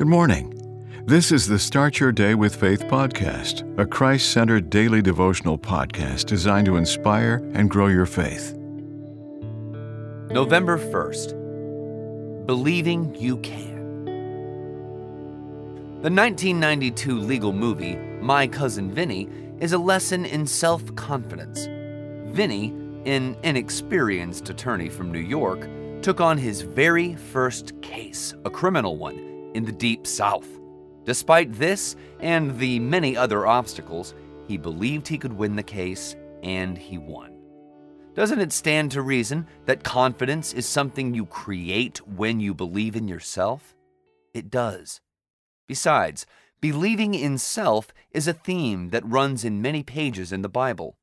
Good morning. This is the Start Your Day with Faith podcast, a Christ centered daily devotional podcast designed to inspire and grow your faith. November 1st Believing You Can. The 1992 legal movie, My Cousin Vinny, is a lesson in self confidence. Vinny, an inexperienced attorney from New York, took on his very first case, a criminal one in the Deep South. Despite this and the many other obstacles, he believed he could win the case, and he won. Doesn't it stand to reason that confidence is something you create when you believe in yourself? It does. Besides, believing in self is a theme that runs in many pages in the Bible.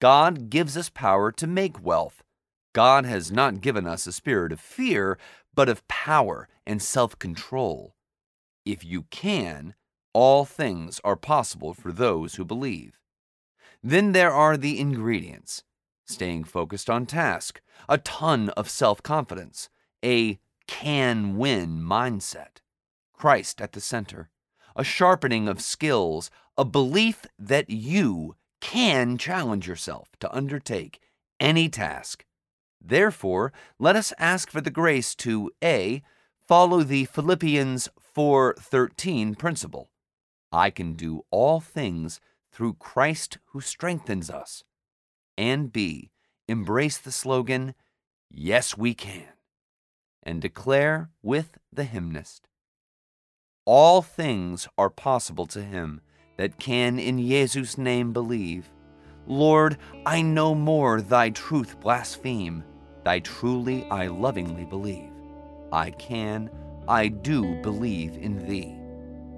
God gives us power to make wealth. God has not given us a spirit of fear, but of power and self control. If you can, all things are possible for those who believe. Then there are the ingredients staying focused on task, a ton of self confidence, a can win mindset, Christ at the center, a sharpening of skills, a belief that you can challenge yourself to undertake any task Therefore, let us ask for the grace to A. Follow the Philippians 4:13 principle. I can do all things through Christ who strengthens us. And B. Embrace the slogan, Yes, we can, and declare with the hymnist, All things are possible to him that can in Jesus' name believe. Lord, I no more thy truth blaspheme. Thy truly I lovingly believe. I can, I do believe in thee.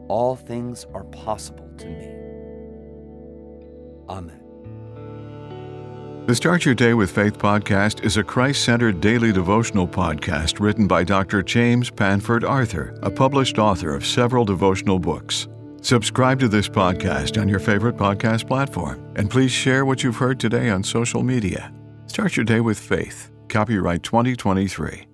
All things are possible to me. Amen. The Start Your Day with Faith podcast is a Christ centered daily devotional podcast written by Dr. James Panford Arthur, a published author of several devotional books. Subscribe to this podcast on your favorite podcast platform, and please share what you've heard today on social media. Start your day with faith. Copyright 2023.